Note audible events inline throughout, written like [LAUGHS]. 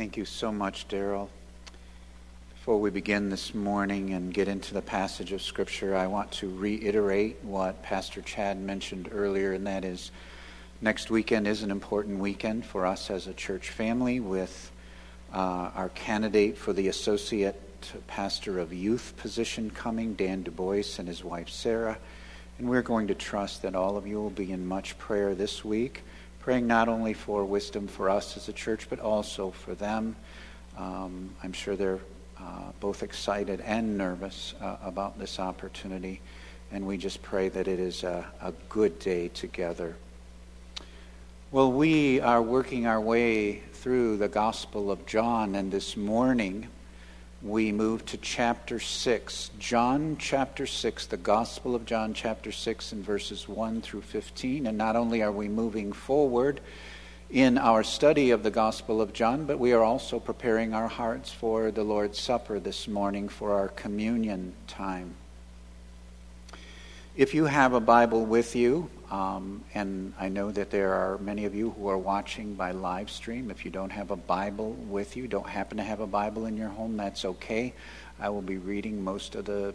Thank you so much, Daryl. Before we begin this morning and get into the passage of Scripture, I want to reiterate what Pastor Chad mentioned earlier, and that is next weekend is an important weekend for us as a church family with uh, our candidate for the Associate Pastor of Youth position coming, Dan Du Bois, and his wife Sarah. And we're going to trust that all of you will be in much prayer this week, praying not only for wisdom for us as a church, but also for them. Um, I'm sure they're uh, both excited and nervous uh, about this opportunity. And we just pray that it is a, a good day together. Well, we are working our way through the Gospel of John, and this morning we move to chapter 6. John chapter 6, the Gospel of John chapter 6, and verses 1 through 15. And not only are we moving forward, in our study of the Gospel of John, but we are also preparing our hearts for the Lord's Supper this morning for our communion time. If you have a Bible with you, um, and I know that there are many of you who are watching by live stream. If you don't have a Bible with you, don't happen to have a Bible in your home, that's okay. I will be reading most of the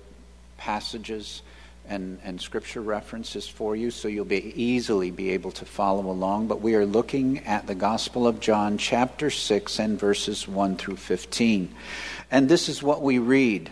passages and, and scripture references for you so you'll be easily be able to follow along. But we are looking at the Gospel of John, chapter 6, and verses 1 through 15. And this is what we read.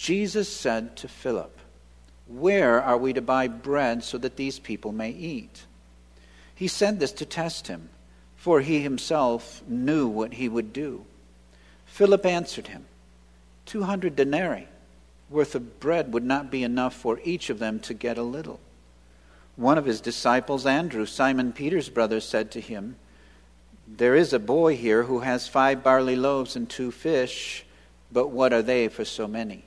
Jesus said to Philip, Where are we to buy bread so that these people may eat? He said this to test him, for he himself knew what he would do. Philip answered him, Two hundred denarii worth of bread would not be enough for each of them to get a little. One of his disciples, Andrew, Simon Peter's brother, said to him, There is a boy here who has five barley loaves and two fish, but what are they for so many?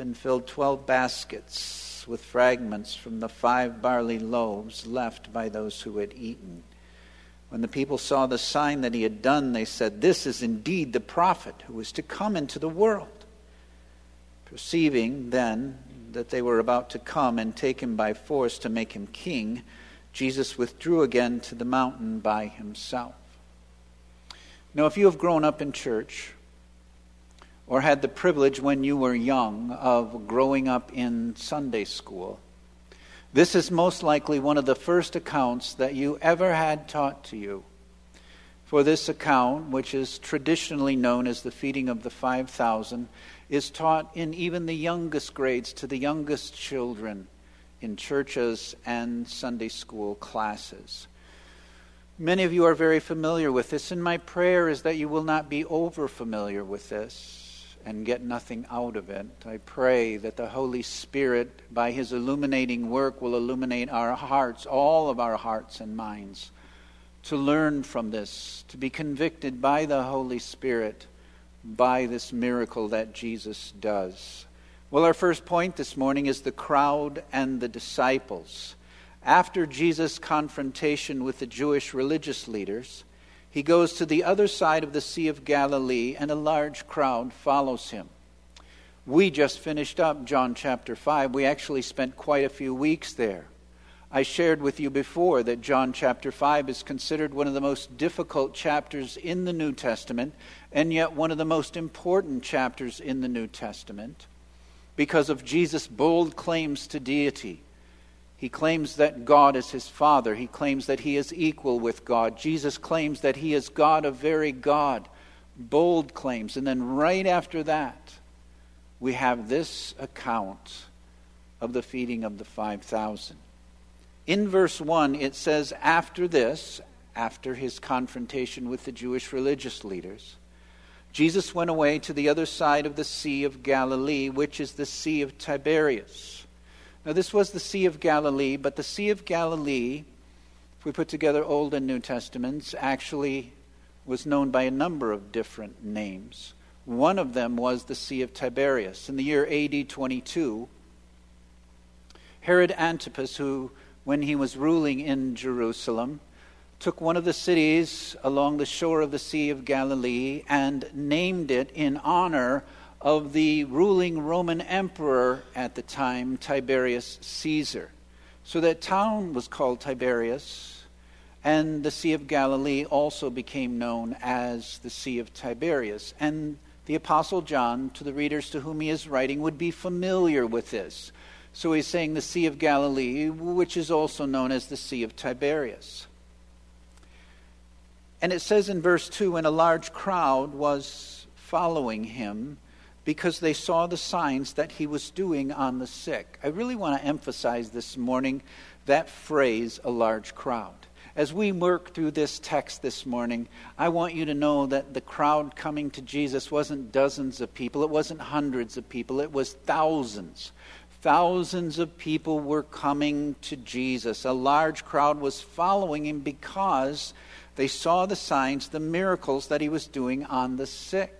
and filled twelve baskets with fragments from the five barley loaves left by those who had eaten. When the people saw the sign that he had done, they said, This is indeed the prophet who is to come into the world. Perceiving then that they were about to come and take him by force to make him king, Jesus withdrew again to the mountain by himself. Now, if you have grown up in church, or had the privilege when you were young of growing up in Sunday school, this is most likely one of the first accounts that you ever had taught to you. For this account, which is traditionally known as the feeding of the 5,000, is taught in even the youngest grades to the youngest children in churches and Sunday school classes. Many of you are very familiar with this, and my prayer is that you will not be over familiar with this and get nothing out of it. I pray that the Holy Spirit, by His illuminating work, will illuminate our hearts, all of our hearts and minds, to learn from this, to be convicted by the Holy Spirit by this miracle that Jesus does. Well, our first point this morning is the crowd and the disciples. After Jesus' confrontation with the Jewish religious leaders, he goes to the other side of the Sea of Galilee, and a large crowd follows him. We just finished up John chapter 5. We actually spent quite a few weeks there. I shared with you before that John chapter 5 is considered one of the most difficult chapters in the New Testament, and yet one of the most important chapters in the New Testament because of Jesus' bold claims to deity. He claims that God is his Father, he claims that he is equal with God. Jesus claims that he is God of very God, bold claims. And then right after that, we have this account of the feeding of the 5,000. In verse 1, it says, After this, after his confrontation with the Jewish religious leaders, Jesus went away to the other side of the Sea of Galilee, which is the Sea of Tiberias. Now, this was the Sea of Galilee, but the Sea of Galilee, if we put together Old and New Testaments, actually was known by a number of different names. One of them was the Sea of Tiberias. In the year AD 22, Herod Antipas, who, when he was ruling in Jerusalem, took one of the cities along the shore of the Sea of Galilee and named it in honor of the ruling Roman emperor at the time, Tiberius Caesar. So that town was called Tiberias, and the Sea of Galilee also became known as the Sea of Tiberias. And the Apostle John, to the readers to whom he is writing, would be familiar with this. So he's saying the Sea of Galilee, which is also known as the Sea of Tiberias. And it says in verse 2 and a large crowd was following him because they saw the signs that he was doing on the sick. I really want to emphasize this morning that phrase, a large crowd. As we work through this text this morning, I want you to know that the crowd coming to Jesus wasn't dozens of people, it wasn't hundreds of people, it was thousands. Thousands of people were coming to Jesus. A large crowd was following him because they saw the signs, the miracles that he was doing on the sick.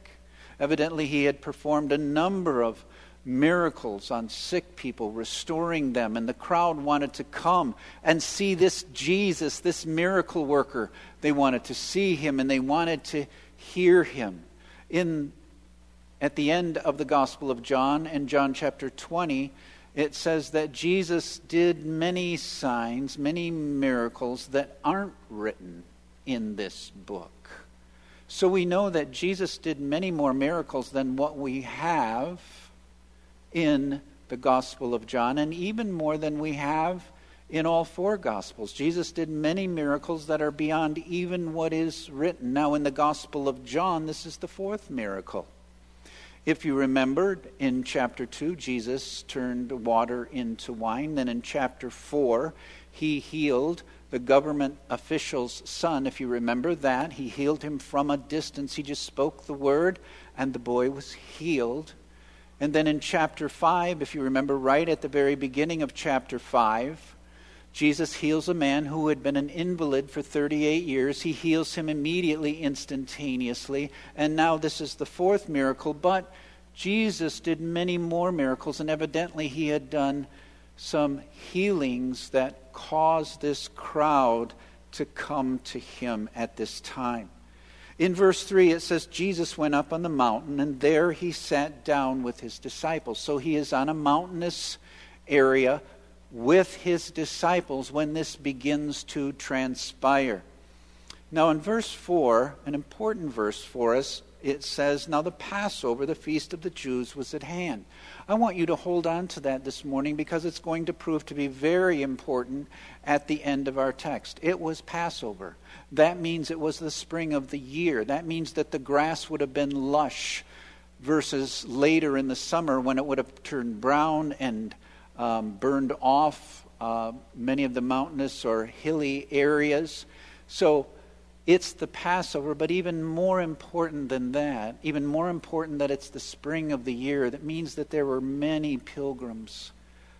Evidently, he had performed a number of miracles on sick people, restoring them, and the crowd wanted to come and see this Jesus, this miracle worker. They wanted to see him and they wanted to hear him. In at the end of the Gospel of John, in John chapter 20, it says that Jesus did many signs, many miracles that aren't written in this book. So we know that Jesus did many more miracles than what we have in the Gospel of John, and even more than we have in all four Gospels. Jesus did many miracles that are beyond even what is written. Now, in the Gospel of John, this is the fourth miracle. If you remember, in chapter 2, Jesus turned water into wine. Then in chapter 4, he healed the government official's son, if you remember that. He healed him from a distance. He just spoke the word, and the boy was healed. And then in chapter 5, if you remember right at the very beginning of chapter 5, Jesus heals a man who had been an invalid for 38 years. He heals him immediately, instantaneously. And now this is the fourth miracle. But Jesus did many more miracles, and evidently he had done some healings that caused this crowd to come to him at this time. In verse 3, it says, Jesus went up on the mountain, and there he sat down with his disciples. So he is on a mountainous area with his disciples when this begins to transpire. Now, in verse 4, an important verse for us, it says, Now the Passover, the feast of the Jews, was at hand. I want you to hold on to that this morning because it's going to prove to be very important at the end of our text. It was Passover. That means it was the spring of the year. That means that the grass would have been lush versus later in the summer when it would have turned brown and um, burned off uh, many of the mountainous or hilly areas. So, it's the Passover, but even more important than that, even more important that it's the spring of the year, that means that there were many pilgrims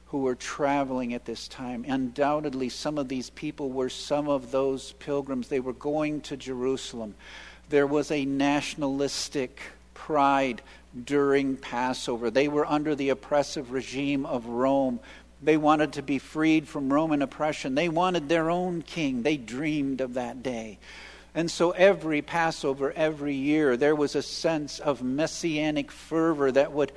who were traveling at this time. Undoubtedly, some of these people were some of those pilgrims. They were going to Jerusalem. There was a nationalistic pride during Passover. They were under the oppressive regime of Rome. They wanted to be freed from Roman oppression. They wanted their own king. They dreamed of that day. And so every Passover, every year, there was a sense of messianic fervor that would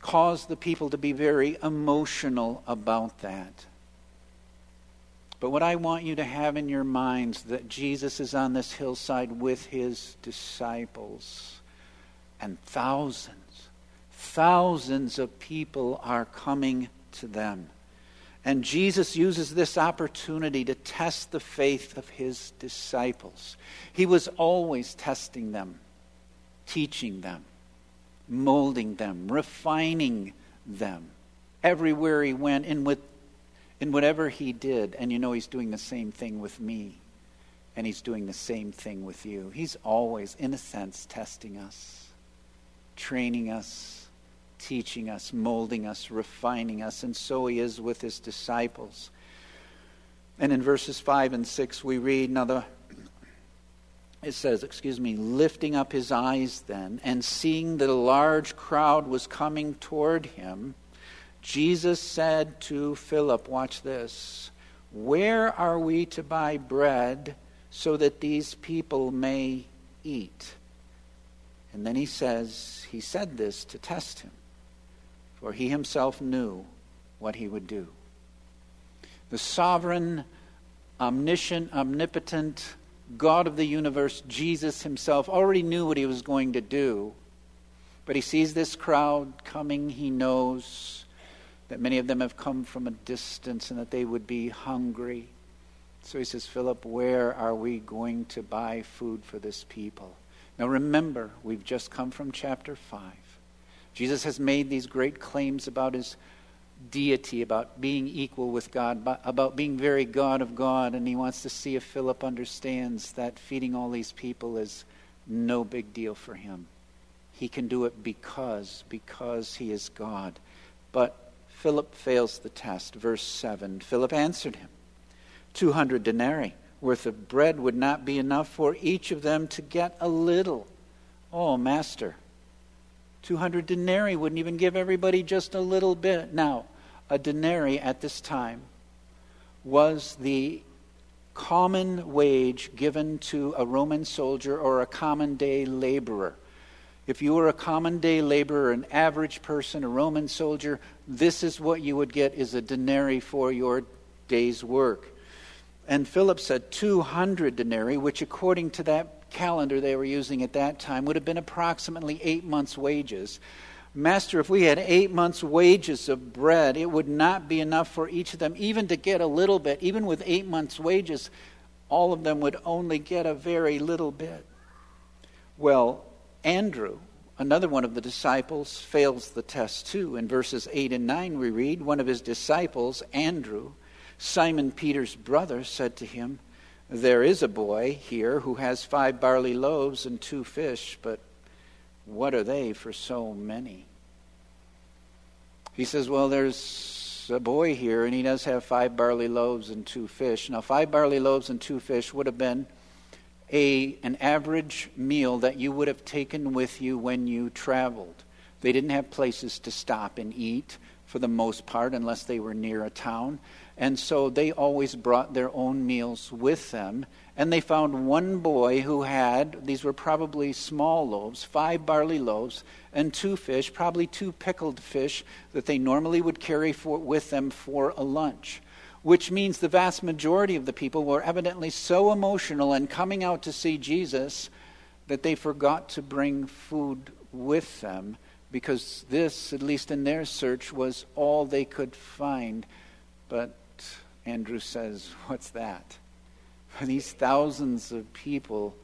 cause the people to be very emotional about that. But what I want you to have in your minds that Jesus is on this hillside with his disciples and thousands, thousands of people are coming to them. And Jesus uses this opportunity to test the faith of his disciples. He was always testing them. teaching them, molding them, refining them everywhere he went and with in whatever he did. And you know he's doing the same thing with me. And he's doing the same thing with you. He's always, in a sense, testing us, training us, teaching us, molding us, refining us. And so he is with his disciples. And in verses 5 and 6, we read, Now the it says, excuse me, lifting up his eyes then, and seeing that a large crowd was coming toward him, Jesus said to Philip, Watch this, where are we to buy bread so that these people may eat? And then he says, He said this to test him, for he himself knew what he would do. The sovereign, omniscient, omnipotent, God of the universe, Jesus himself, already knew what he was going to do. But he sees this crowd coming. He knows that many of them have come from a distance and that they would be hungry. So he says, Philip, where are we going to buy food for this people? Now remember, we've just come from chapter 5. Jesus has made these great claims about his deity, about being equal with God, about being very God of God, and he wants to see if Philip understands that feeding all these people is no big deal for him. He can do it because, because he is God. But Philip fails the test. Verse 7 Philip answered him 200 denarii worth of bread would not be enough for each of them to get a little. Oh, Master, 200 denarii wouldn't even give everybody just a little bit. Now, a denarii at this time was the common wage given to a Roman soldier or a common day laborer. If you were a common day laborer, an average person, a Roman soldier, this is what you would get is a denarii for your day's work. And Philip said 200 denarii, which according to that calendar they were using at that time would have been approximately 8 months wages. Master, if we had eight months' wages of bread, it would not be enough for each of them, even to get a little bit. Even with eight months' wages, all of them would only get a very little bit. Well, Andrew, another one of the disciples, fails the test too. In verses 8 and 9, we read one of his disciples, Andrew, Simon Peter's brother, said to him, There is a boy here who has five barley loaves and two fish, but what are they for so many? He says, Well, there's a boy here, and he does have five barley loaves and two fish. Now, five barley loaves and two fish would have been a, an average meal that you would have taken with you when you traveled. They didn't have places to stop and eat for the most part, unless they were near a town. And so they always brought their own meals with them. And they found one boy who had, these were probably small loaves, five barley loaves, and two fish, probably two pickled fish that they normally would carry for, with them for a lunch. Which means the vast majority of the people were evidently so emotional and coming out to see Jesus that they forgot to bring food with them because this, at least in their search, was all they could find. But Andrew says, [LAUGHS] What's that? For these thousands of people,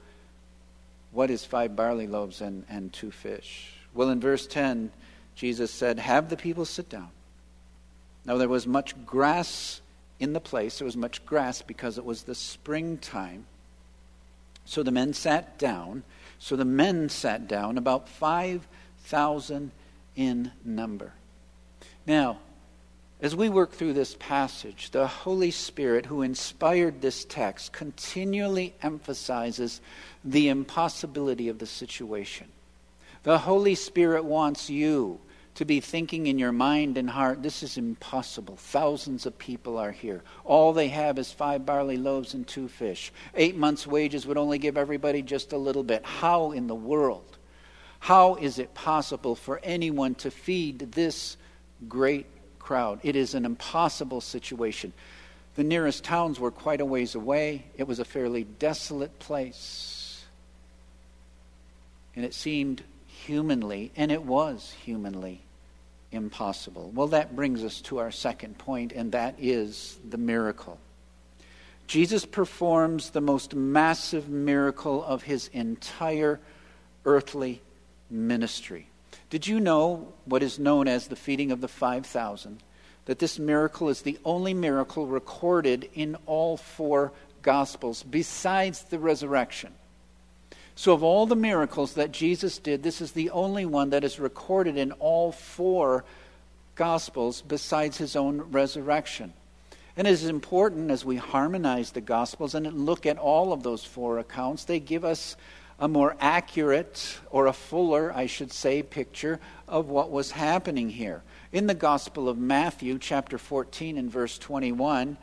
what is five barley loaves and, and two fish? Well, in verse 10, Jesus said, Have the people sit down. Now, there was much grass in the place. There was much grass because it was the springtime. So the men sat down. So the men sat down, about 5,000 in number. Now, as we work through this passage, the Holy Spirit, who inspired this text, continually emphasizes the impossibility of the situation. The Holy Spirit wants you to be thinking in your mind and heart, this is impossible. Thousands of people are here. All they have is five barley loaves and two fish. Eight months' wages would only give everybody just a little bit. How in the world? How is it possible for anyone to feed this great crowd. It is an impossible situation. The nearest towns were quite a ways away. It was a fairly desolate place. And it seemed humanly, and it was humanly, impossible. Well, that brings us to our second point, and that is the miracle. Jesus performs the most massive miracle of his entire earthly ministry. Did you know what is known as the feeding of the 5,000? That this miracle is the only miracle recorded in all four Gospels besides the resurrection. So, of all the miracles that Jesus did, this is the only one that is recorded in all four Gospels besides his own resurrection. And it is important as we harmonize the Gospels and look at all of those four accounts, they give us a more accurate, or a fuller, I should say, picture of what was happening here. In the Gospel of Matthew, chapter 14, and verse 21,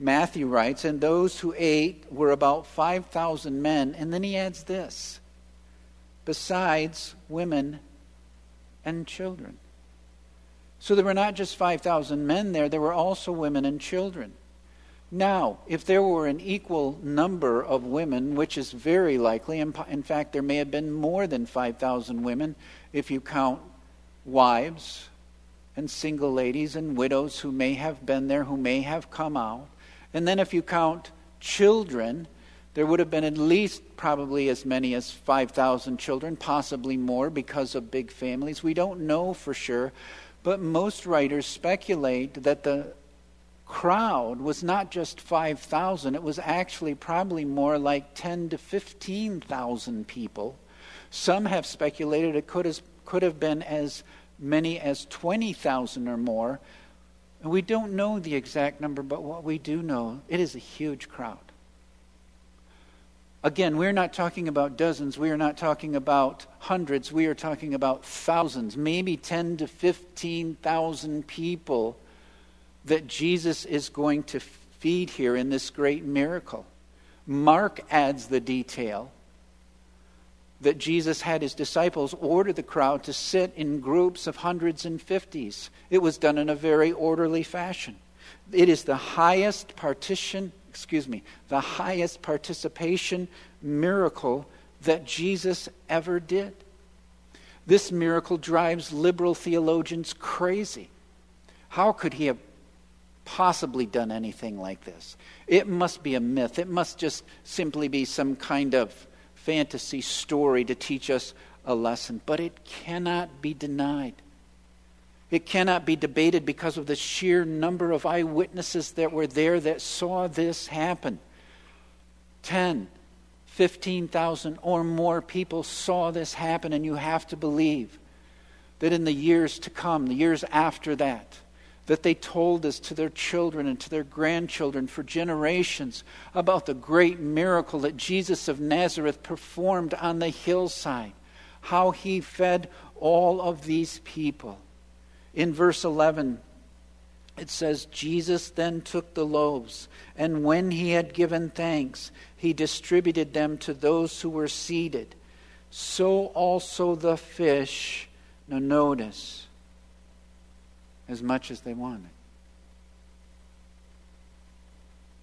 Matthew writes, And those who ate were about 5,000 men. And then he adds this besides women and children. So there were not just 5,000 men there, there were also women and children. Now, if there were an equal number of women, which is very likely, in fact, there may have been more than 5,000 women if you count wives and single ladies and widows who may have been there, who may have come out. And then if you count children, there would have been at least probably as many as 5,000 children, possibly more because of big families. We don't know for sure, but most writers speculate that the crowd was not just 5,000, it was actually probably more like 10 to 15,000 people. Some have speculated it could, have could have been as many as 20,000 or more. We don't know the exact number, but what we do know, it is a huge crowd. Again, we're not talking about dozens, we are not talking about hundreds, we are talking about thousands, maybe 10 to 15,000 people that Jesus is going to feed here in this great miracle. Mark adds the detail that Jesus had his disciples order the crowd to sit in groups of hundreds and fifties. It was done in a very orderly fashion. It is the highest partition, excuse me, the highest participation miracle that Jesus ever did. This miracle drives liberal theologians crazy. How could he have possibly done anything like this. It must be a myth. It must just simply be some kind of fantasy story to teach us a lesson. But it cannot be denied. It cannot be debated because of the sheer number of eyewitnesses that were there that saw this happen. 10, 15,000 or more people saw this happen, and you have to believe that in the years to come, the years after that, that they told us to their children and to their grandchildren for generations about the great miracle that Jesus of Nazareth performed on the hillside, how he fed all of these people. In verse 11, it says, Jesus then took the loaves, and when he had given thanks, he distributed them to those who were seated. So also the fish. Now, notice as much as they wanted.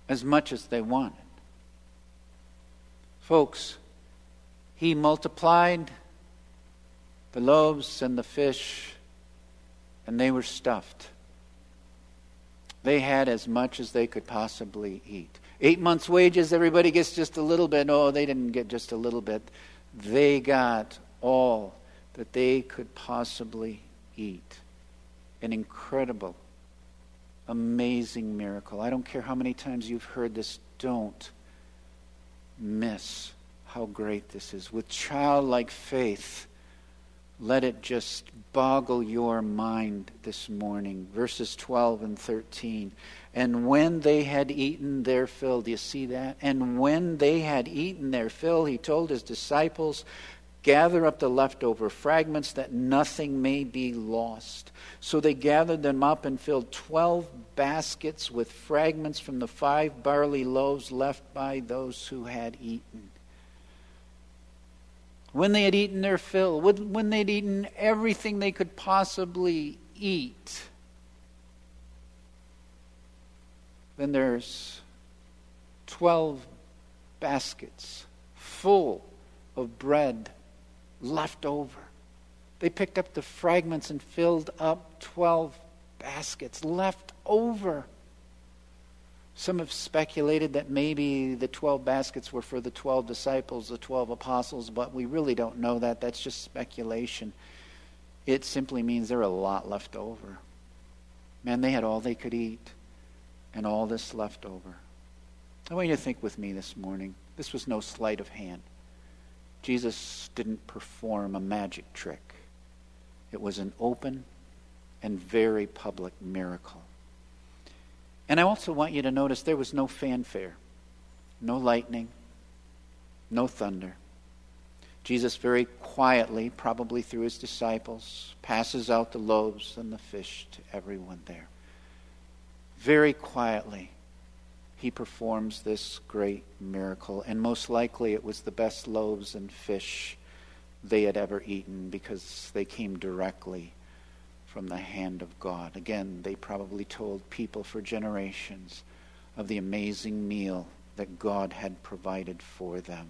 As much as they wanted. Folks, he multiplied the loaves and the fish, and they were stuffed. They had as much as they could possibly eat. Eight months' wages, everybody gets just a little bit. Oh, they didn't get just a little bit. They got all that they could possibly eat an incredible, amazing miracle. I don't care how many times you've heard this, don't miss how great this is. With childlike faith, let it just boggle your mind this morning. Verses 12 and 13. And when they had eaten their fill, do you see that? And when they had eaten their fill, he told his disciples, Gather up the leftover fragments that nothing may be lost. So they gathered them up and filled twelve baskets with fragments from the five barley loaves left by those who had eaten. When they had eaten their fill, when they'd eaten everything they could possibly eat, then there's 12 baskets full of bread left over. They picked up the fragments and filled up 12 baskets left over. Some have speculated that maybe the 12 baskets were for the 12 disciples, the 12 apostles, but we really don't know that. That's just speculation. It simply means there are a lot left over. Man, they had all they could eat and all this left over. I want you to think with me this morning. This was no sleight of hand. Jesus didn't perform a magic trick, it was an open and very public miracle. And I also want you to notice there was no fanfare, no lightning, no thunder. Jesus very quietly, probably through his disciples, passes out the loaves and the fish to everyone there. Very quietly, he performs this great miracle. And most likely it was the best loaves and fish they had ever eaten because they came directly from the hand of God. Again, they probably told people for generations of the amazing meal that God had provided for them.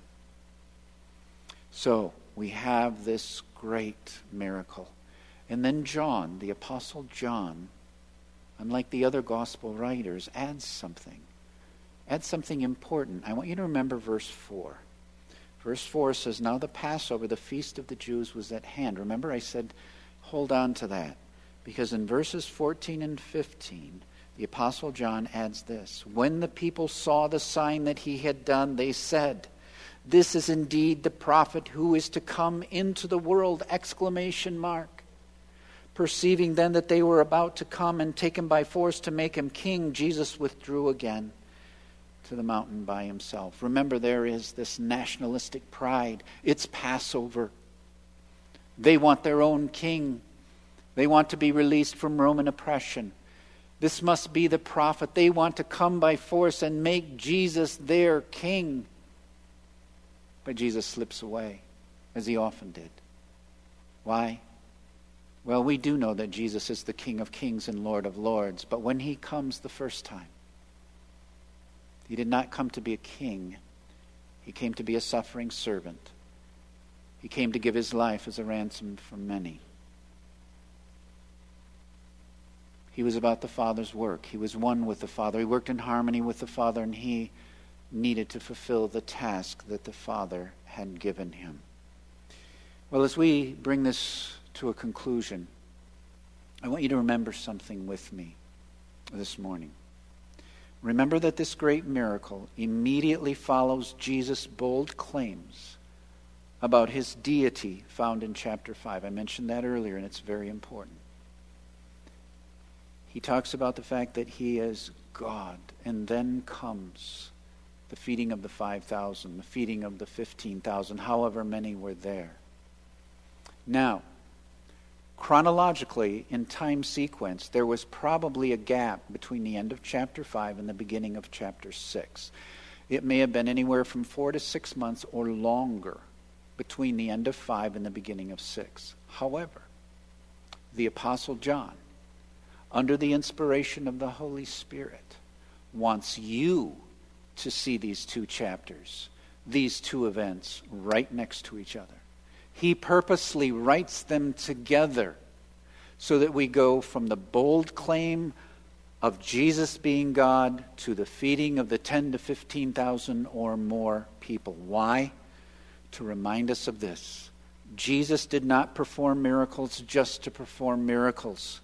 So, we have this great miracle. And then John, the Apostle John, unlike the other gospel writers, adds something. Adds something important. I want you to remember verse 4. Verse 4 says, Now the Passover, the feast of the Jews, was at hand. Remember, I said, hold on to that. Because in verses 14 and 15, the Apostle John adds this When the people saw the sign that he had done, they said, This is indeed the prophet who is to come into the world! Exclamation mark. Perceiving then that they were about to come and take him by force to make him king, Jesus withdrew again to the mountain by himself. Remember, there is this nationalistic pride. It's Passover. They want their own king. They want to be released from Roman oppression. This must be the prophet. They want to come by force and make Jesus their king. But Jesus slips away, as he often did. Why? Well, we do know that Jesus is the King of kings and Lord of lords, but when he comes the first time, he did not come to be a king, he came to be a suffering servant. He came to give his life as a ransom for many. He was about the Father's work. He was one with the Father. He worked in harmony with the Father, and he needed to fulfill the task that the Father had given him. Well, as we bring this to a conclusion, I want you to remember something with me this morning. Remember that this great miracle immediately follows Jesus' bold claims about his deity found in chapter 5. I mentioned that earlier, and it's very important he talks about the fact that he is God. And then comes the feeding of the 5,000, the feeding of the 15,000, however many were there. Now, chronologically, in time sequence, there was probably a gap between the end of chapter 5 and the beginning of chapter 6. It may have been anywhere from four to six months or longer between the end of 5 and the beginning of 6. However, the Apostle John under the inspiration of the Holy Spirit, wants you to see these two chapters, these two events right next to each other. He purposely writes them together so that we go from the bold claim of Jesus being God to the feeding of the 10 to 15,000 or more people. Why? To remind us of this. Jesus did not perform miracles just to perform miracles.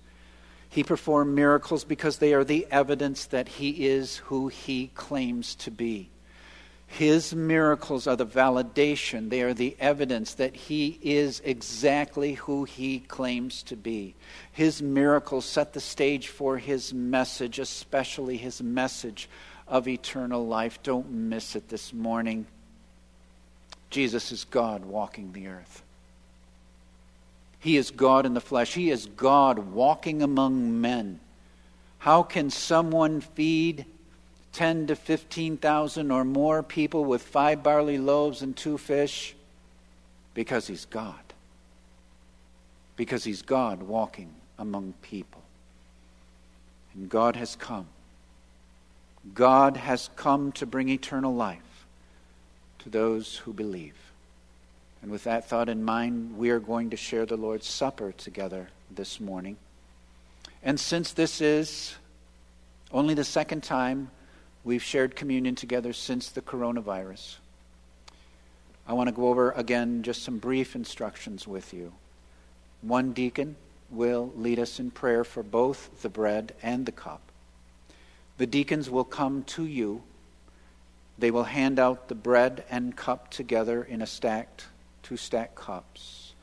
He performed miracles because they are the evidence that he is who he claims to be. His miracles are the validation, they are the evidence that he is exactly who he claims to be. His miracles set the stage for his message, especially his message of eternal life. Don't miss it this morning. Jesus is God walking the earth. He is God in the flesh. He is God walking among men. How can someone feed 10 to 15,000 or more people with five barley loaves and two fish? Because he's God. Because he's God walking among people. And God has come. God has come to bring eternal life to those who believe. And with that thought in mind, we are going to share the Lord's Supper together this morning. And since this is only the second time We've shared communion together since the coronavirus. I want to go over again just some brief instructions with you. One deacon will lead us in prayer for both the bread and the cup. The deacons will come to you. They will hand out the bread and cup together in a stacked, two stacked cups.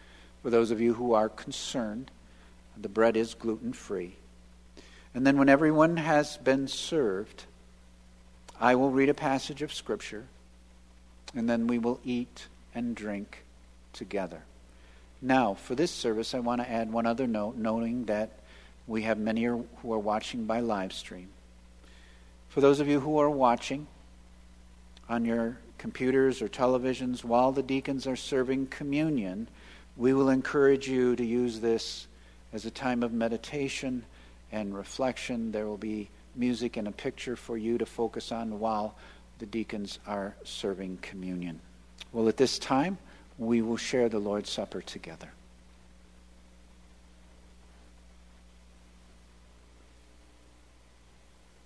For those of you who are concerned, the bread is gluten free. And then, when everyone has been served, I will read a passage of Scripture, and then we will eat and drink together. Now, for this service, I want to add one other note, knowing that we have many who are watching by live stream. For those of you who are watching on your computers or televisions while the deacons are serving communion, we will encourage you to use this as a time of meditation and reflection. There will be music and a picture for you to focus on while the deacons are serving communion. Well, at this time, we will share the Lord's Supper together.